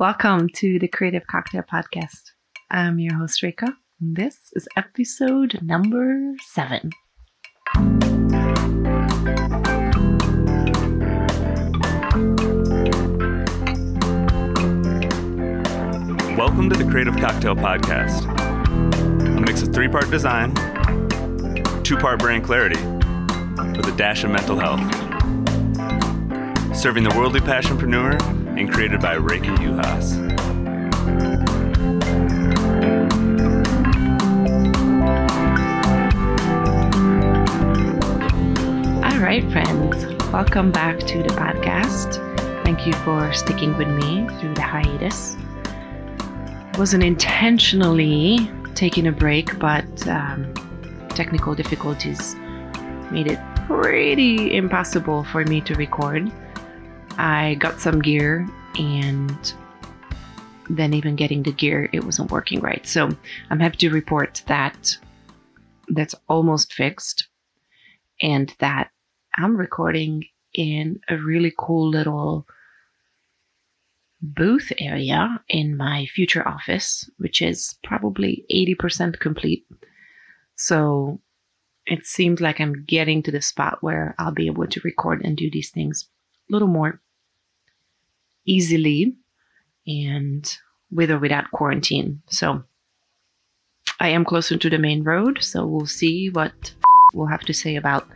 Welcome to the Creative Cocktail Podcast. I'm your host, Reka, and this is episode number seven. Welcome to the Creative Cocktail Podcast, a mix of three part design, two part brand clarity, with a dash of mental health. Serving the worldly passionpreneur and created by Reka Juhas. All right, friends, welcome back to the podcast. Thank you for sticking with me through the hiatus. Wasn't intentionally taking a break, but um, technical difficulties made it pretty impossible for me to record. I got some gear and then even getting the gear it wasn't working right. So I'm happy to report that that's almost fixed and that I'm recording in a really cool little booth area in my future office, which is probably 80% complete. So it seems like I'm getting to the spot where I'll be able to record and do these things a little more easily and with or without quarantine. So I am closer to the main road, so we'll see what we'll have to say about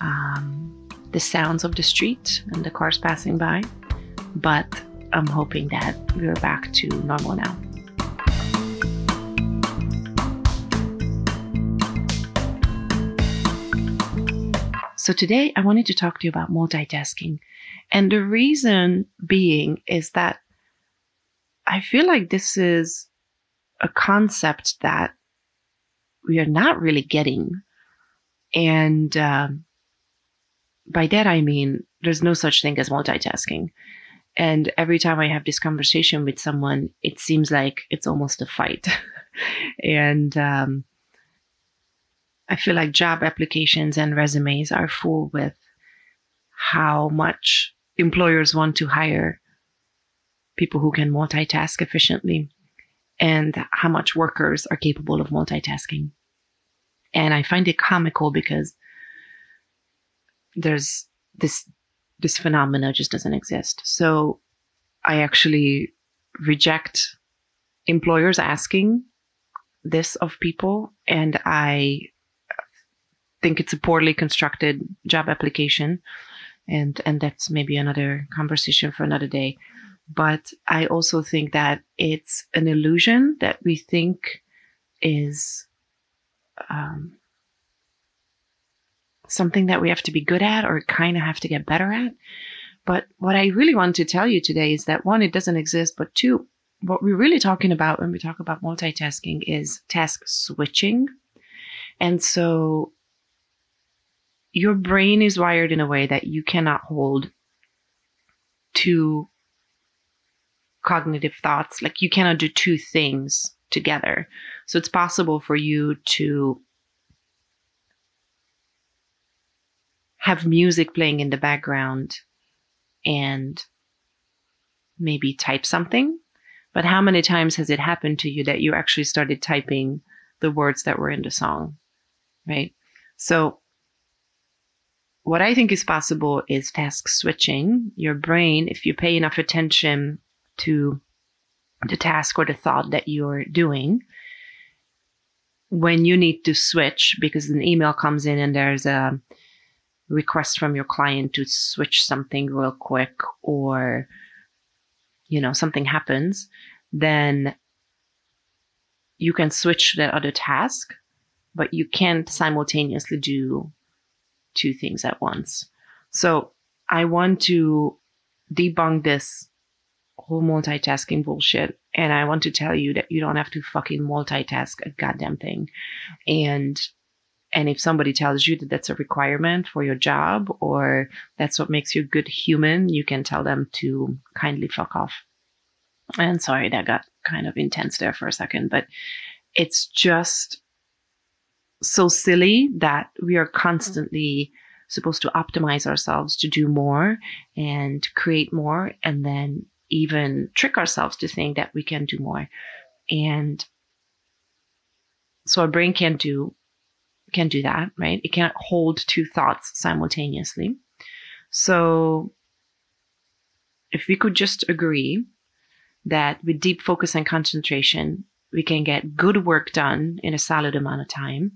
um, the sounds of the street and the cars passing by. But I'm hoping that we're back to normal now. So today I wanted to talk to you about multitasking. And the reason being is that I feel like this is a concept that we are not really getting. And um, by that, I mean, there's no such thing as multitasking. And every time I have this conversation with someone, it seems like it's almost a fight. and um, I feel like job applications and resumes are full with how much employers want to hire people who can multitask efficiently and how much workers are capable of multitasking. And I find it comical because there's this this phenomena just doesn't exist. So I actually reject employers asking this of people and I think it's a poorly constructed job application. And and that's maybe another conversation for another day. But i also think that it's an illusion that we think is um, something that we have to be good at or kind of have to get better at. But what i really want to tell you today is that one it doesn't exist but two what we're really talking about when we talk about multitasking is task switching. And so your brain is wired in a way that you cannot hold two cognitive thoughts. Like you cannot do two things together. So it's possible for you to have music playing in the background and maybe type something. But how many times has it happened to you that you actually started typing the words that were in the song? Right. So what I think is possible is task switching. Your brain, if you pay enough attention to the task or the thought that you're doing, when you need to switch because an email comes in and there's a request from your client to switch something real quick or you know something happens then you can switch that other task but you can't simultaneously do two things at once. So I want to debunk this whole multitasking bullshit. And I want to tell you that you don't have to fucking multitask a goddamn thing. And and if somebody tells you that that's a requirement for your job or that's what makes you a good human, you can tell them to kindly fuck off. And sorry, that got kind of intense there for a second, but it's just so silly that we are mm. constantly supposed to optimize ourselves to do more and create more and then even trick ourselves to think that we can do more. And so our brain can't do can do that, right? It can't hold two thoughts simultaneously. So if we could just agree that with deep focus and concentration, we can get good work done in a solid amount of time.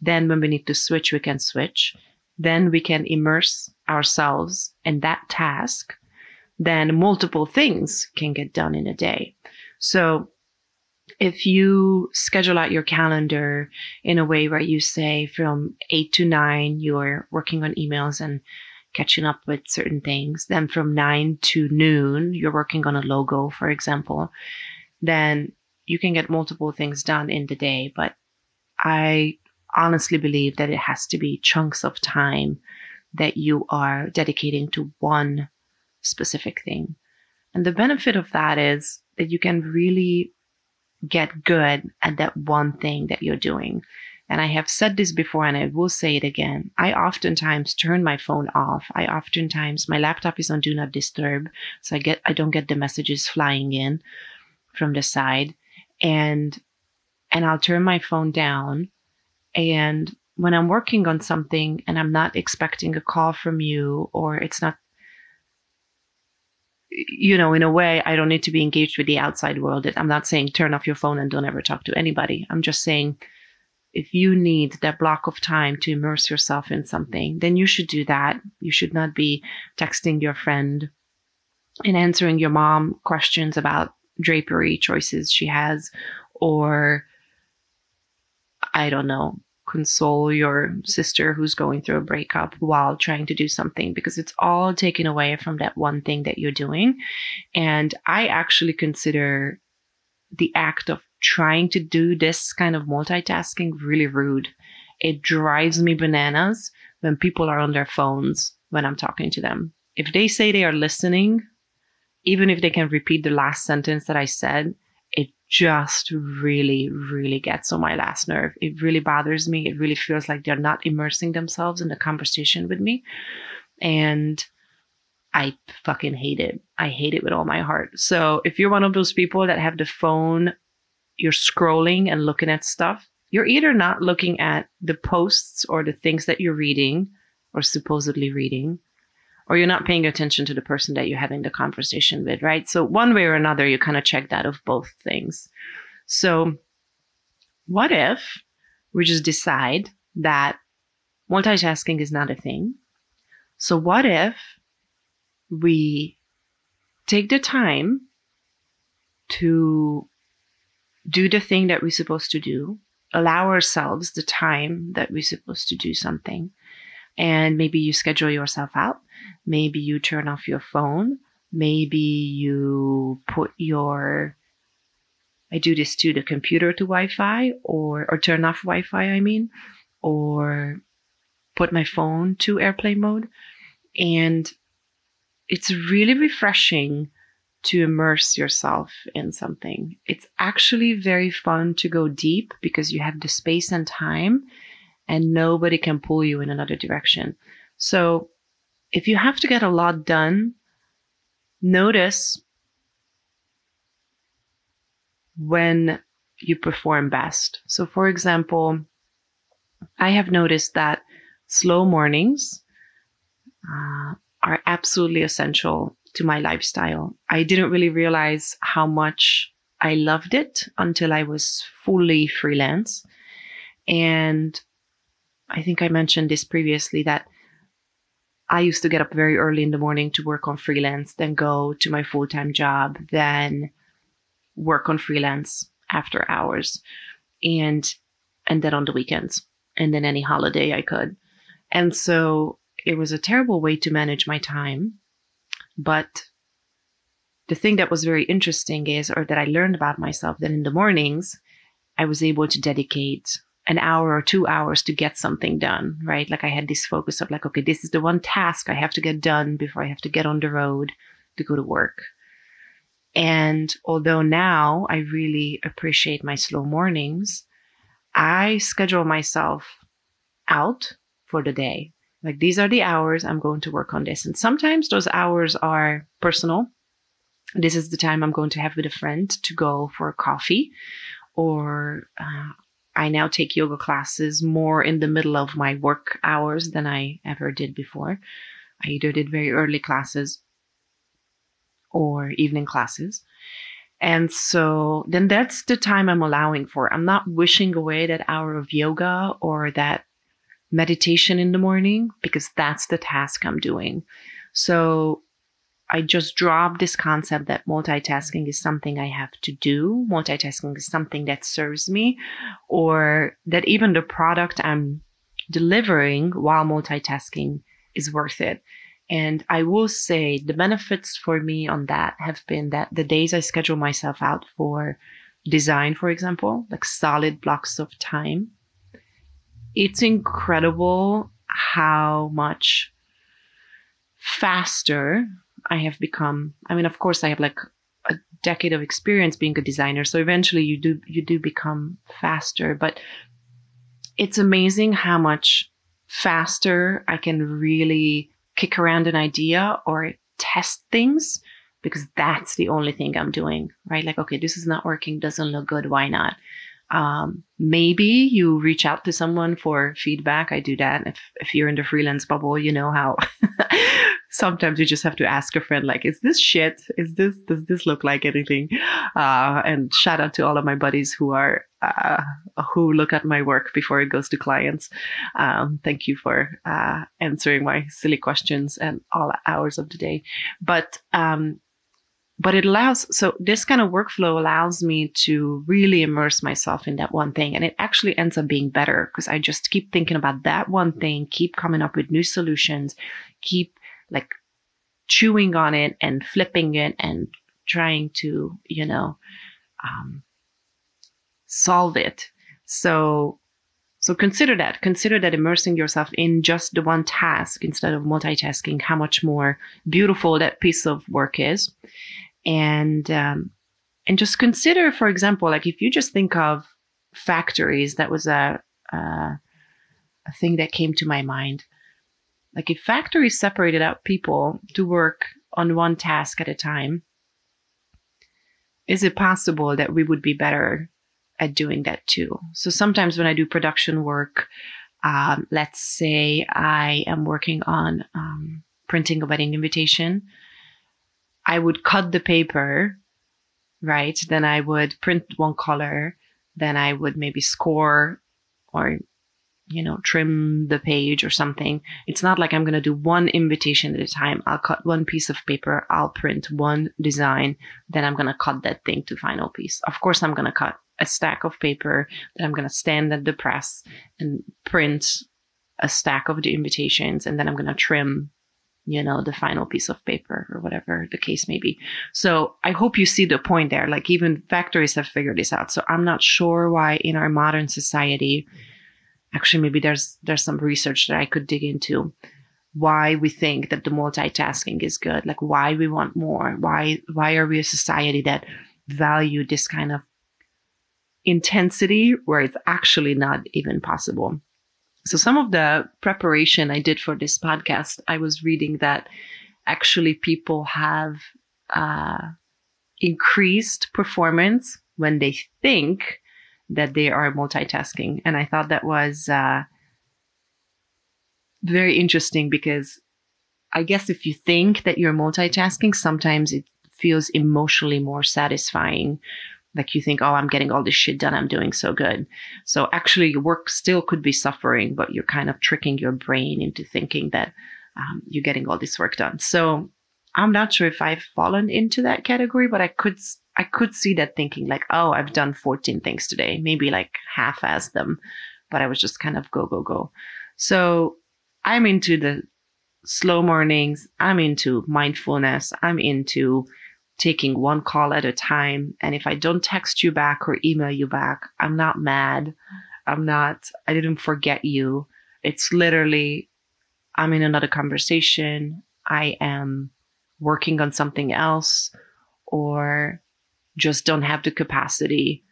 Then when we need to switch, we can switch. Then we can immerse ourselves in that task. Then multiple things can get done in a day. So if you schedule out your calendar in a way where you say from eight to nine, you're working on emails and catching up with certain things. Then from nine to noon, you're working on a logo, for example. Then you can get multiple things done in the day. But I honestly believe that it has to be chunks of time that you are dedicating to one specific thing. And the benefit of that is that you can really get good at that one thing that you're doing. And I have said this before and I will say it again. I oftentimes turn my phone off. I oftentimes my laptop is on do not disturb. So I get I don't get the messages flying in from the side. And and I'll turn my phone down. And when I'm working on something and I'm not expecting a call from you or it's not you know, in a way, I don't need to be engaged with the outside world. I'm not saying turn off your phone and don't ever talk to anybody. I'm just saying if you need that block of time to immerse yourself in something, then you should do that. You should not be texting your friend and answering your mom questions about drapery choices she has, or I don't know, console your sister who's going through a breakup while trying to do something because it's all taken away from that one thing that you're doing. And I actually consider the act of trying to do this kind of multitasking really rude. It drives me bananas when people are on their phones when I'm talking to them. If they say they are listening, even if they can repeat the last sentence that I said, just really, really gets on my last nerve. It really bothers me. It really feels like they're not immersing themselves in the conversation with me. And I fucking hate it. I hate it with all my heart. So if you're one of those people that have the phone you're scrolling and looking at stuff, you're either not looking at the posts or the things that you're reading or supposedly reading, or you're not paying attention to the person that you're having the conversation with, right? So, one way or another, you kind of check that of both things. So, what if we just decide that multitasking is not a thing? So, what if we take the time to do the thing that we're supposed to do, allow ourselves the time that we're supposed to do something. And maybe you schedule yourself out. Maybe you turn off your phone. Maybe you put your I do this to the computer to Wi-Fi or or turn off Wi-Fi, I mean, or put my phone to airplane mode. And it's really refreshing to immerse yourself in something. It's actually very fun to go deep because you have the space and time and nobody can pull you in another direction. So if you have to get a lot done, notice when you perform best. So for example, I have noticed that slow mornings uh, are absolutely essential to my lifestyle. I didn't really realize how much I loved it until I was fully freelance. And I think I mentioned this previously that I used to get up very early in the morning to work on freelance, then go to my full time job, then work on freelance after hours and and then on the weekends and then any holiday I could. And so it was a terrible way to manage my time but the thing that was very interesting is, or that I learned about myself, that in the mornings, I was able to dedicate an hour or two hours to get something done, right? Like I had this focus of like, okay, this is the one task I have to get done before I have to get on the road to go to work. And although now I really appreciate my slow mornings, I schedule myself out for the day. Like these are the hours I'm going to work on this. And sometimes those hours are personal. this is the time I'm going to have with a friend to go for coffee, or uh, I now take yoga classes more in the middle of my work hours than I ever did before. I either did very early classes or evening classes. And so then that's the time I'm allowing for. I'm not wishing away that hour of yoga or that meditation in the morning because that's the task I'm doing. So I just dropped this concept that multitasking is something I have to do. Multitasking is something that serves me, or that even the product I'm delivering while multitasking is worth it. And I will say the benefits for me on that have been that the days I schedule myself out for design, for example, like solid blocks of time, it's incredible how much faster I have become. I mean, of course, I have like a decade of experience being a designer, so eventually you do you do become faster. But it's amazing how much faster I can really kick around an idea or test things because that's the only thing I'm doing, right? Like, okay, this is not working, doesn't look good, why not? Um, maybe you reach out to someone for feedback. I do that. If if you're in the freelance bubble, you know how sometimes you just have to ask a friend, like, is this shit? Is this, does this look like anything? Uh, and shout out to all of my buddies who are, uh, who look at my work before it goes to clients. Um, thank you for, uh, answering my silly questions and all hours of the day. But, um, but it allows so this kind of workflow allows me to really immerse myself in that one thing and it actually ends up being better because i just keep thinking about that one thing keep coming up with new solutions keep like chewing on it and flipping it and trying to, you know, um, solve it. So, so consider that. Consider that immersing yourself in just the one task instead of multitasking, how much more beautiful that piece of work is. And, um, and just consider, for example, like if you just think of factories, that was a, a, a thing that came to my mind. Like if factories separated out people to work on one task at a time, is it possible that we would be better at doing that too? So sometimes when I do production work, um, let's say I am working on um, printing a wedding invitation, I would cut the paper, right? Then I would print one color, then I would maybe score or you know, trim the page or something. It's not like I'm going to do one invitation at a time. I'll cut one piece of paper, I'll print one design, then I'm going to cut that thing to final piece. Of course, I'm going to cut a stack of paper that I'm going to stand at the press and print a stack of the invitations, and then I'm going to trim you know the final piece of paper or whatever the case may be so i hope you see the point there like even factories have figured this out so i'm not sure why in our modern society actually maybe there's there's some research that I could dig into why we think that the multitasking is good like why we want more why why are we a society that value this kind of intensity where it's actually not even possible? So some of the preparation i did for this podcast i was reading that actually people have uh, increased performance when they think that they are multitasking. And I thought that was uh, very interesting because I guess if you think that you're multitasking, sometimes it feels emotionally more satisfying. Like you think, oh, I'm getting all this shit done. I'm doing so good. So actually, your work still could be suffering, but you're kind of tricking your brain into thinking that um, you're getting all this work done. So I'm not sure if I've fallen into that category, but I could I could see that thinking like, oh, I've done 14 things today, maybe like half as them, but I was just kind of go, go, go. So I'm into the slow mornings. I'm into mindfulness. I'm into taking one call at a time. And if I don't text you back or email you back, I'm not mad. I'm not, I didn't forget you. It's literally, I'm in another conversation. I am working on something else or just don't have the capacity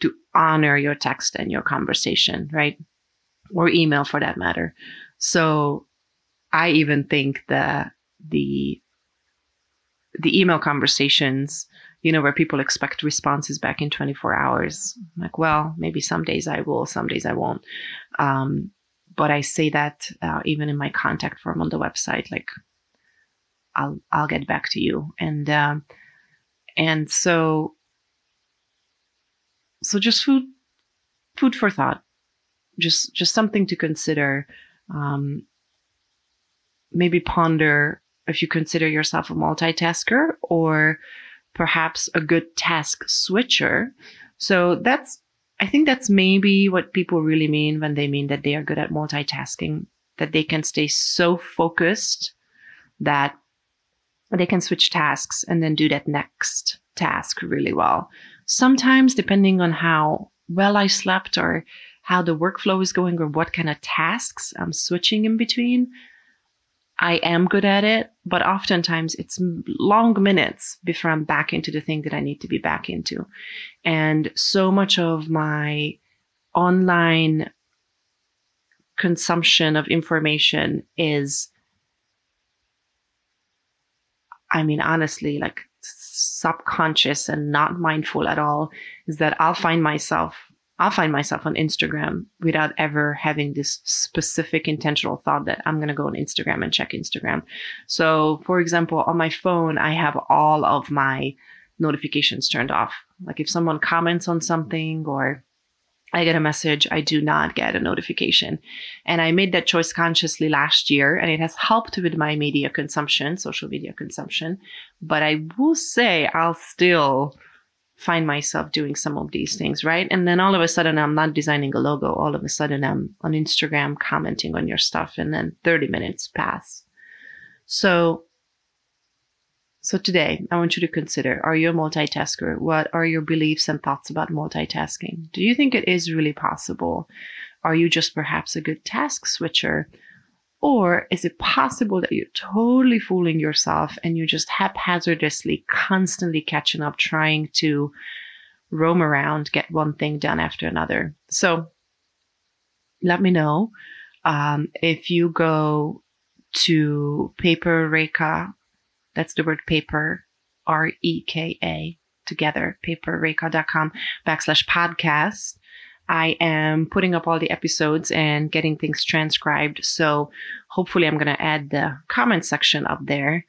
to honor your text and your conversation, right? Or email for that matter. So I even think that the the email conversations, you know, where people expect responses back in 24 hours. I'm like, well, maybe some days I will, some days I won't. Um, but I say that uh, even in my contact form on the website, like, I'll I'll get back to you, and um, and so so just food food for thought, just just something to consider. Um, maybe ponder if you consider yourself a multitasker or perhaps a good task switcher. So that's, I think that's maybe what people really mean when they mean that they are good at multitasking, that they can stay so focused that they can switch tasks and then do that next task really well. Sometimes, depending on how well I slept or how the workflow is going or what kind of tasks I'm switching in between, I am good at it, but oftentimes it's long minutes before I'm back into the thing that I need to be back into. And so much of my online consumption of information is, I mean, honestly, like subconscious and not mindful at all, is that I'll find myself I'll find myself on Instagram without ever having this specific intentional thought that I'm going to go on Instagram and check Instagram. So, for example, on my phone, I have all of my notifications turned off. Like if someone comments on something or I get a message, I do not get a notification. And I made that choice consciously last year, and it has helped with my media consumption, social media consumption. But I will say I'll still find myself doing some of these things, right? And then all of a sudden, I'm not designing a logo. All of a sudden, I'm on Instagram commenting on your stuff, and then 30 minutes pass. So, so today, I want you to consider: Are you a multitasker? What are your beliefs and thoughts about multitasking? Do you think it is really possible? Are you just perhaps a good task switcher? Or is it possible that you're totally fooling yourself and you're just haphazardly, constantly catching up, trying to roam around, get one thing done after another? So let me know. Um, if you go to Paper Reka, that's the word paper, R E K A, together, paperreka.com backslash podcast. I am putting up all the episodes and getting things transcribed. So hopefully, I'm going to add the comment section up there.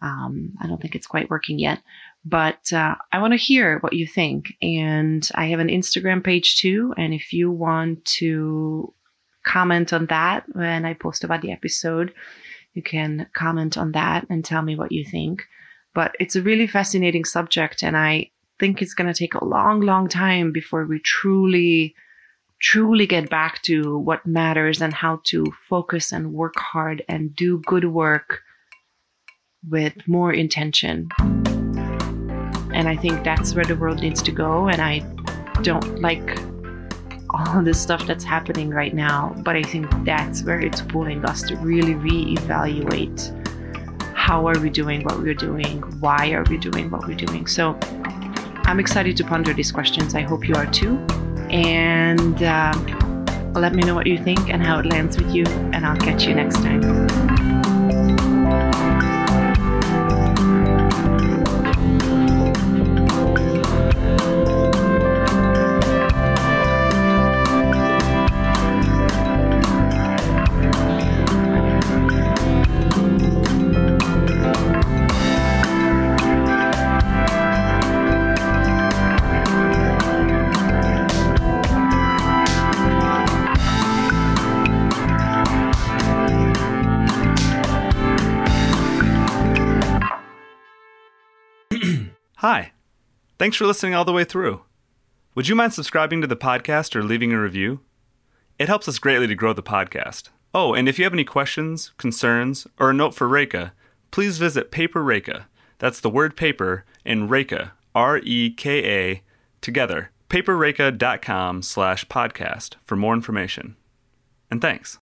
Um, I don't think it's quite working yet, but uh, I want to hear what you think. And I have an Instagram page too. And if you want to comment on that when I post about the episode, you can comment on that and tell me what you think. But it's a really fascinating subject, and I think it's going to take a long, long time before we truly, truly get back to what matters and how to focus and work hard and do good work with more intention. And I think that's where the world needs to go. And I don't like all the stuff that's happening right now, but I think that's where it's pulling us to really reevaluate how are we doing what we're doing? Why are we doing what we're doing? So I'm excited to ponder these questions. I hope you are too. And uh, let me know what you think and how it lands with you, and I'll catch you next time. Hi. Thanks for listening all the way through. Would you mind subscribing to the podcast or leaving a review? It helps us greatly to grow the podcast. Oh, and if you have any questions, concerns, or a note for Reka, please visit Paper Reka. That's the word paper and Reka, R E K A, together, paperreka.com slash podcast for more information. And thanks.